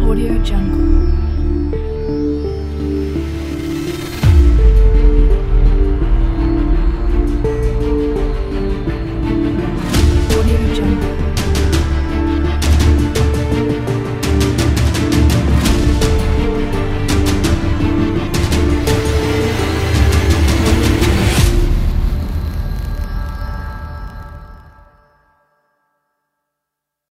Audio Jungle.